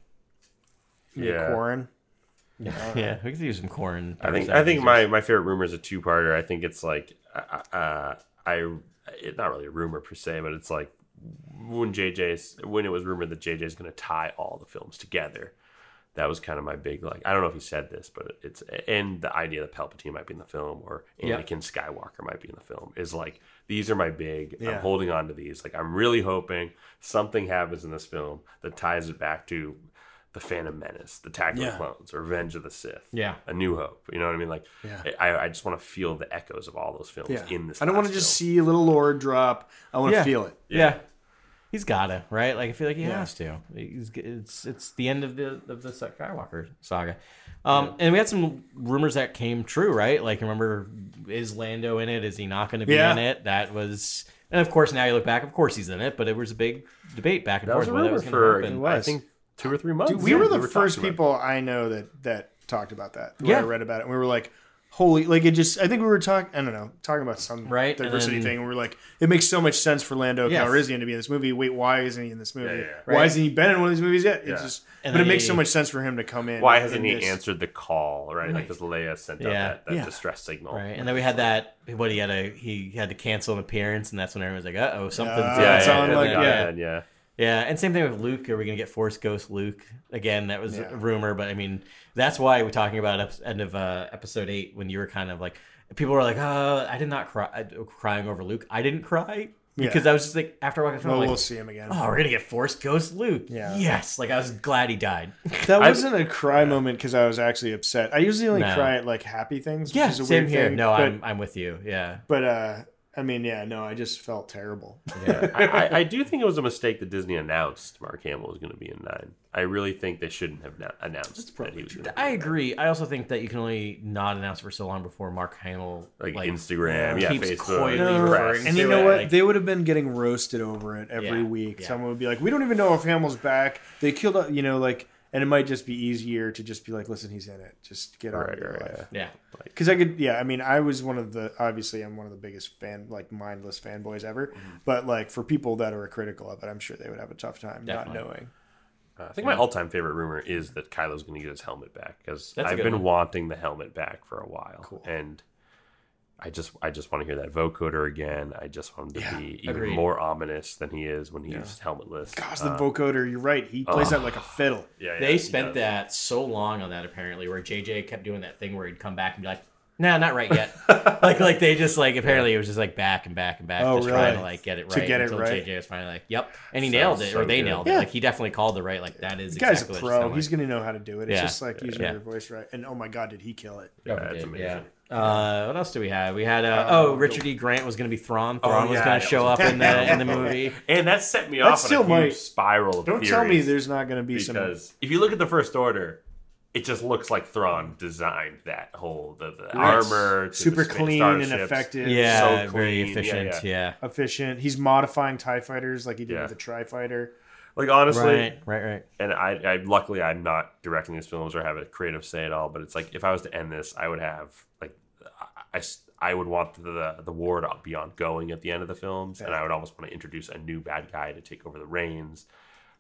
S4: Yeah.
S6: Quarren.
S5: Yeah, we could use some corn.
S4: I think I think my, my favorite rumor is a two parter. I think it's like uh, uh, I it's not really a rumor per se, but it's like when JJ's when it was rumored that JJ is going to tie all the films together. That was kind of my big like. I don't know if he said this, but it's and the idea that Palpatine might be in the film or
S5: Yep.
S4: Anakin Skywalker might be in the film is like these are my big.
S6: Yeah.
S4: I'm holding on to these. Like I'm really hoping something happens in this film that ties it back to the Phantom Menace, the Attack of
S6: Yeah.
S4: the Clones, Revenge of the Sith,
S5: Yeah.
S4: A New Hope. You know what I mean? Like,
S6: Yeah.
S4: I, I just want to feel the echoes of all those films
S6: Yeah.
S4: in this.
S6: I don't want to just see a little lore drop. I want to
S5: Yeah.
S6: feel it.
S5: Yeah. He's gotta right. Like I feel like he
S6: Yeah.
S5: has to. He's, it's it's the end of the of the Skywalker saga. Um, and we had some rumors that came true, right? Like remember, is Lando in it? Is he not going to be
S6: Yeah.
S5: in it? That was, and of course now you look back, of course he's in it. But it was a big debate back and
S4: That was
S5: forth
S4: a
S5: whether
S4: rumor
S5: that was
S4: for
S5: going to
S6: It
S4: I
S6: was.
S4: think two or three months.
S6: Dude, we
S4: Yeah,
S6: were the
S4: talking
S6: first people I know that that talked about that. Where
S5: Yeah.
S6: I read about it. And we were like, holy, like it just. I think we were talking. I don't know, talking about some
S5: Right, and
S6: diversity
S5: then-
S6: thing. And we were like, it makes so much sense for Lando
S5: Yes.
S6: Calrissian to be in this movie. Wait, why isn't he in this movie?
S4: Yeah, yeah, yeah.
S6: Why
S5: Right.
S6: hasn't he been in one of these movies yet?
S4: Yeah.
S6: It's just,
S5: And
S6: but it
S5: then
S6: makes
S5: he-
S6: so much sense for him to come in.
S4: Why hasn't he
S6: this.
S4: answered the call? Right, like because Leia sent out that, that
S6: Yeah.
S4: distress signal.
S5: Right, and then we had that. What he had to he had to cancel an appearance, and that's when everyone was like, "Uh oh, something's
S6: Uh,
S4: Yeah, yeah,
S6: on,
S4: yeah,
S6: like,
S4: yeah,
S6: yeah.
S4: yeah, yeah.
S5: Yeah, and same thing with Luke. Are we gonna get Force Ghost Luke again? That was
S6: Yeah.
S5: a rumor, but I mean, that's why we're talking about end of uh, episode eight when you were kind of like, people were like, "Uh, I did not cry, crying over Luke. I didn't cry because I was just like, after watching the film,
S6: Well,
S5: like,
S6: we'll see him again.
S5: oh, we're gonna get Force Ghost Luke.
S6: Yeah.
S5: yes, like I was glad he died.
S6: That wasn't a cry moment because I was actually upset. I usually only
S5: No.
S6: cry at like happy things. Which
S5: yeah,
S6: is a
S5: same
S6: weird
S5: here.
S6: Thing,
S5: no,
S6: but,
S5: I'm I'm with you. Yeah,
S6: But uh, I mean, yeah, no, I just felt terrible.
S4: Yeah, I, I, I do think it was a mistake that Disney announced Mark Hamill was going to be in nine. I really think they shouldn't have na- announced that he was going to
S5: I agree. I also think that you can only not announce for so long before Mark Hamill
S4: like, Instagram, yeah,
S5: keeps
S4: Facebook,
S5: coyly
S4: press.
S5: referring
S6: And
S5: to
S6: you know
S5: it,
S6: what?
S5: like-
S6: they would have been getting roasted over it every
S5: Yeah,
S6: week.
S5: yeah.
S6: Someone would be like, "We don't even know if Hamill's back. They killed, uh, you know, like." And it might just be easier to just be like, "Listen, he's in it. Just get on
S4: Right,
S6: with your
S4: right,
S6: life."
S4: yeah.
S5: yeah.
S6: Because I could, yeah. I mean, I was one of the obviously I'm one of the biggest fan, like mindless fanboys ever.
S4: Mm-hmm.
S6: But like for people that are critical of it, I'm sure they would have a tough time
S5: Definitely.
S6: not knowing.
S4: Uh, I think my all-time favorite rumor is that Kylo's going to get his helmet back because
S5: That's a
S4: I've been
S5: one.
S4: wanting the helmet back for a while, cool. and I just I just want to hear that vocoder again. I just want him to
S6: Yeah,
S4: be even
S5: agreed.
S4: more ominous than he is when he's helmetless.
S6: Gosh, the
S4: Uh,
S6: vocoder. You're right. He plays that like a fiddle.
S4: yeah, yeah,
S5: They spent
S4: does.
S5: that so long on that apparently, where JJ kept doing that thing where he'd come back and be like, "Nah, not right yet." like, like they just like apparently it was just like back and back and back,
S6: Oh,
S5: just trying to like get it
S6: To
S5: right
S6: get it
S5: until
S6: right.
S5: JJ was finally like, "Yep," and he
S4: Sounds
S5: nailed it,
S4: so
S5: or they
S4: good.
S5: nailed
S6: Yeah.
S5: it. Like he definitely called the right. Like that is
S6: The guy's
S5: exactly
S6: a
S5: what
S6: pro.
S5: sounded
S6: He's
S5: like.
S6: gonna know how to do it. It's
S5: Yeah.
S6: just like using
S5: Yeah.
S6: your voice right. And oh my god, did he kill it?
S4: Yeah, it's amazing.
S5: Yeah. Uh, what else do we have? We had uh, oh, Richard E. Grant was going to be Thrawn. Thrawn was
S4: yeah,
S5: going to show up in the in the movie.
S4: And that set me
S6: That
S4: off
S6: still
S4: on a huge
S6: might-
S4: spiral of
S6: Don't tell me
S4: theories,
S6: there's not gonna be some.
S4: because if you look at the first order, it just looks like Thrawn designed that whole the, the armor, to the
S6: super
S4: spa-
S6: clean and
S4: starships.
S6: effective.
S5: Yeah,
S4: So
S5: very
S4: clean. Yeah,
S5: efficient.
S4: yeah.
S5: Yeah,
S6: efficient. He's modifying Tie fighters like he did
S4: Yeah.
S6: with the Tri Fighter.
S4: Like honestly,
S5: right, right, right.
S4: and I, I luckily I'm not directing these films or have a creative say at all. But it's like if I was to end this, I would have like I, I, would want the the war to be ongoing at the end of the films, and I would almost want to introduce a new bad guy to take over the reins.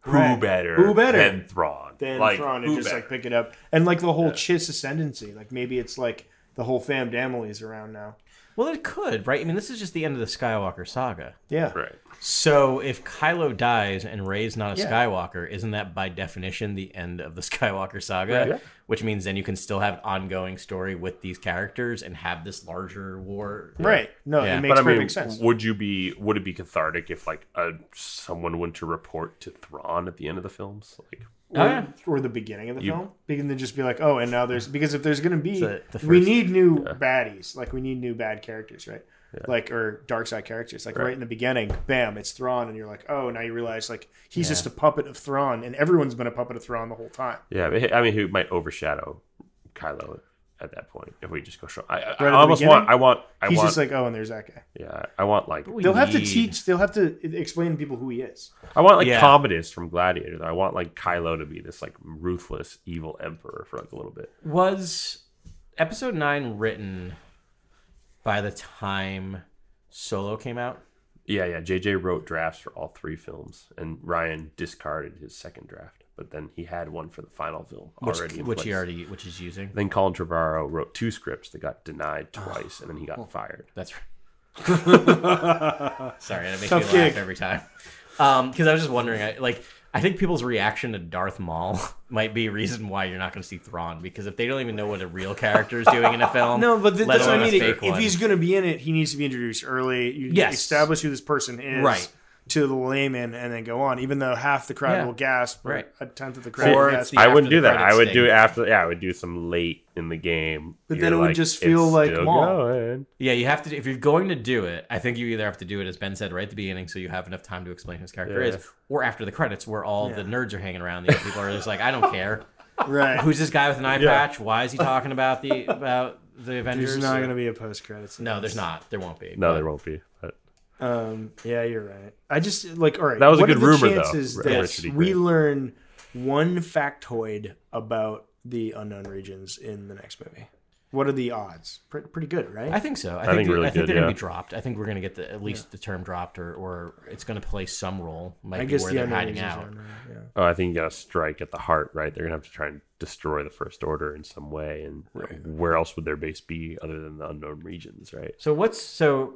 S4: Who
S6: Right.
S4: better?
S6: Who better?
S4: than Thrawn?
S6: Then
S4: like,
S6: Thrawn and just
S4: better?
S6: like pick it up, and like the whole Chiss ascendancy. Like maybe it's like the whole fam Damley's around now.
S5: Well, it could, right? I mean, this is just the end of the Skywalker saga.
S6: Yeah,
S4: right.
S5: So if Kylo dies and Rey's not a
S6: Yeah.
S5: Skywalker, isn't that by definition the end of the Skywalker saga?
S6: Right. Yeah.
S5: Which means then you can still have an ongoing story with these characters and have this larger war.
S6: right. No,
S5: Yeah.
S6: it makes
S4: But I mean,
S6: sense.
S4: would you be? Would it be cathartic if like a someone went to report to Thrawn at the end of the films? Like,
S5: Oh, yeah.
S6: or the beginning of the
S4: You-
S6: film. Because then just be like, oh, and now there's because if there's gonna be,
S5: So the
S6: we need new baddies. Like we need new bad characters, right? Like or dark side characters. Like right. in the beginning, bam, it's Thrawn, and you're like, oh, now you realize like he's just a puppet of Thrawn, and everyone's been a puppet of Thrawn the whole time.
S4: yeah, I mean, who might overshadow Kylo at that point if we just go show? I, I, I almost
S6: beginning,
S4: want. I want. I
S6: he's
S4: want.
S6: just like, oh, and there's that guy.
S4: yeah, I want like.
S6: They'll have to teach. They'll have to explain to people who he is.
S4: I want like
S5: Yeah.
S4: Commodus from Gladiator. I want like Kylo to be this like ruthless, evil emperor for like a little bit.
S5: Was episode nine written by the time Solo came out?
S4: Yeah, yeah. JJ wrote drafts for all three films, and Rian discarded his second draft, but then he had one for the final film
S5: Which,
S4: already. in
S5: which he already which he's using.
S4: Then Colin Trevorrow wrote two scripts that got denied twice, and then he got fired.
S5: That's right. Sorry, that makes
S6: Tough
S5: me laugh
S6: gig.
S5: every time. Um, because I was just wondering, I, like, I think people's reaction to Darth Maul might be a reason why you're not going to see Thrawn. Because if they don't even know what a real character is doing in a film,
S6: No, but th- that's what I mean.
S5: fake
S6: If
S5: one.
S6: he's going to be in it, he needs to be introduced early. You
S5: Yes.
S6: establish who this person is,
S5: Right.
S6: To the layman, and then go on. Even though half the crowd
S5: Yeah.
S6: will gasp,
S5: Right.
S6: a tenth of the crowd
S5: Or
S6: gasp.
S5: the-
S4: I wouldn't do that. I
S5: credits
S4: would do
S5: thing.
S4: after. Yeah, I would do some late in the game.
S6: But
S4: You're
S6: then it would
S4: like,
S6: just
S4: it's
S6: feel like
S4: still going.
S5: yeah, you have to. If you're going to do it, I think you either have to do it as Ben said right at the beginning, so you have enough time to explain who his character
S4: Yeah.
S5: is, or after the credits, where all the nerds are hanging around. The other people are just like, I don't care.
S6: right.
S5: Who's this guy with an eye patch? Why is he talking about the about the Avengers?
S6: There's not going to be a post credits.
S5: No, there's not. There won't be.
S4: No,
S5: But-
S4: there won't be. But
S6: Um, yeah, you're right. I just like all right.
S4: That was a
S6: what
S4: good
S6: are the
S4: rumor,
S6: chances
S4: R-
S6: that
S4: Richard
S6: we learn one factoid about the unknown regions in the next movie? What are the odds? Pretty, pretty good, right?
S5: I think so. I,
S4: think
S5: think,
S4: really
S5: I think
S4: good,
S5: they're going to be dropped. I think we're going to get the at least the term dropped, or or it's going to play some role. Might
S6: I
S5: be
S6: guess
S5: where
S6: the
S5: they're hiding out.
S6: are unknown, yeah.
S4: oh, I think you got to strike at the heart, right? They're gonna have to try and destroy the First Order in some way, and where else would their base be other than the unknown regions, right?
S5: So what's so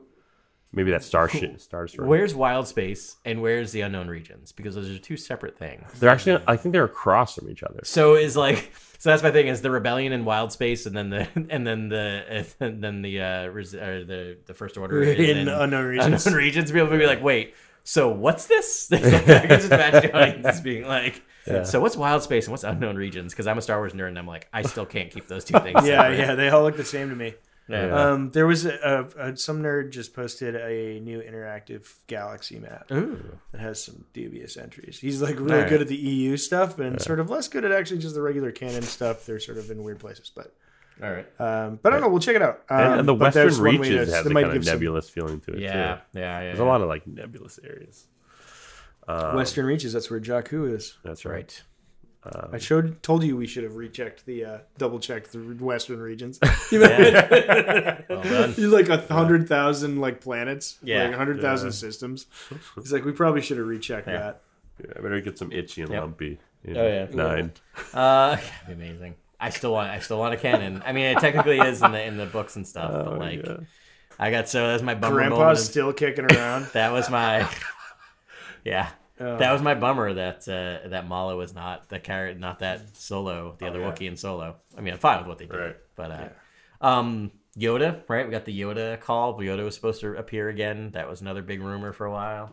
S4: Maybe that star shit, star destroyer.
S5: where's Wild Space and where's the unknown regions? Because those are two separate things.
S4: They're actually, I think they're across from each other.
S5: So is like so that's my thing is the rebellion in Wild Space and then the and then the and then the uh, res, uh the the first order is
S6: In unknown regions.
S5: Unknown regions. People will be like, wait, so what's this? I can just imagine the being like. So what's wild space and what's unknown regions? Because I'm a Star Wars nerd and I'm like, I still can't keep those two things.
S6: Yeah,
S5: separate.
S6: yeah, they all look the same to me.
S5: Yeah.
S6: Um, there was a, a, a some nerd just posted a new interactive galaxy map
S5: Ooh.
S6: that has some dubious entries. He's like really
S5: Alright.
S6: good at the EU stuff and sort of less good at actually just the regular canon stuff. They're sort of in weird places, but
S5: All right.
S6: um, but I don't know. We'll check it out. Um,
S4: and, and the
S6: but there's
S4: Western Reaches
S6: to-
S4: has a
S6: might
S4: kind of
S6: give some-
S4: nebulous feeling to it
S5: Yeah.
S4: too.
S5: Yeah. Yeah.
S4: There's a lot of like nebulous areas.
S6: Western Reaches. That's where Jakku is.
S4: That's right.
S5: Right.
S6: I showed, told you we should have rechecked the, uh, double checked the Western regions.
S5: Yeah. well done.
S6: Like a hundred thousand like planets,
S5: Yeah.
S6: like a hundred thousand systems. He's like, we probably should have rechecked
S5: Yeah.
S6: that.
S4: Yeah, I better get some itchy and
S5: Yep.
S4: lumpy. in
S5: Oh, yeah.
S4: nine.
S5: Uh, that'd be amazing. I still want. I still want a canon. I mean, it technically is in the in the books and stuff, but like,
S4: yeah.
S5: I got so that's my bummer.
S6: Grandpa's
S5: of-
S6: still kicking around.
S5: that was my. Yeah.
S6: Oh.
S5: That was my bummer that uh, that Malla was not the character, not that Solo, the other
S4: yeah.
S5: Wookiee in Solo. I mean, I'm fine with what they did,
S4: Right.
S5: but uh, um, Yoda, right? We got the Yoda call. Yoda was supposed to appear again. That was another big rumor for a while.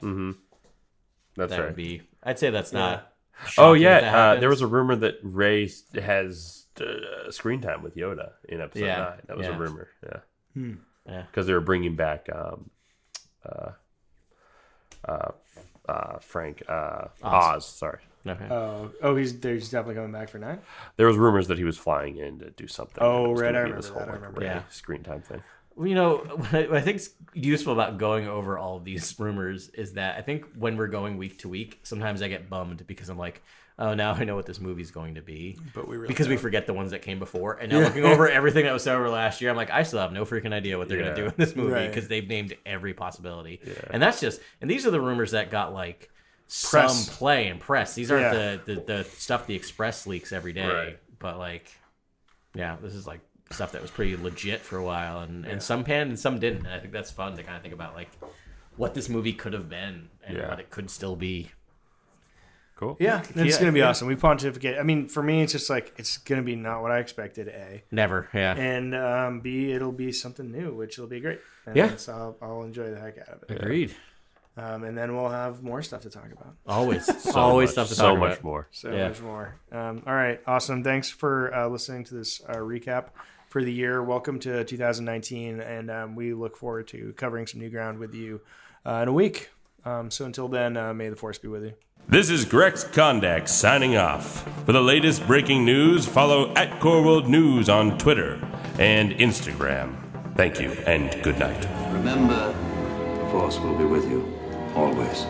S4: That's
S5: that
S4: right.
S5: would be. I'd say that's not.
S4: oh
S5: shocking if that
S4: yeah, uh, there was a rumor that Rey has uh, screen time with Yoda in episode
S5: Yeah,
S4: nine. That was
S5: yeah.
S4: a rumor. Yeah,
S5: Yeah.
S4: because they were bringing back um, uh, uh, uh, Frank uh, Oz. Sorry,
S5: Okay.
S6: Oh, oh, he's there's definitely coming back for nine.
S4: there was rumors that he was flying in to do something.
S6: Oh,
S4: and
S6: right, I remember
S4: this
S6: that,
S4: whole,
S6: I remember
S4: Rey
S5: that.
S4: screen time thing.
S5: Well, you know, I what I think's useful about going over all of these rumors is that I think when we're going week to week, sometimes I get bummed because I'm like, oh, now I know what this movie's going to be.
S6: But we really
S5: because we forget the ones that came before, and now looking over everything that was over last year, I'm like, I still have no freaking idea what they're
S4: Yeah.
S5: gonna do in this movie
S6: Right.
S5: because they've named every possibility, and that's just and these are the rumors that got like some play and press. These aren't
S6: Yeah.
S5: the, the the stuff the Express leaks every day,
S4: Right.
S5: but like, yeah, this is like stuff that was pretty legit for a while, and and some panned and some didn't. And I think that's fun to kind of think about like what this movie could have been and
S4: Yeah.
S5: what it could still be.
S4: Cool.
S6: Yeah, it's
S5: Yeah,
S6: gonna be
S5: yeah.
S6: awesome. We pontificate. I mean, for me, it's just like it's gonna be not what I expected. A
S5: Never, yeah,
S6: and um, B, it'll be something new, which will be great. And
S5: Yeah.
S6: so I'll, I'll enjoy the heck out of it.
S5: agreed.
S6: Um, and then we'll have more stuff to talk about.
S5: Always,
S4: So
S5: always
S4: much,
S5: stuff to
S4: so
S5: talk
S4: much more.
S6: So
S5: Yeah.
S6: much more. Um, all right, awesome. Thanks for uh, listening to this uh, recap for the year. Welcome to 2019, and um, we look forward to covering some new ground with you uh, in a week. Um, so until then, uh, may the force be with you.
S7: This is Grex Kondak signing off. For the latest breaking news, follow at Core World News on Twitter and Instagram. Thank you and good night.
S8: Remember, the Force will be with you always.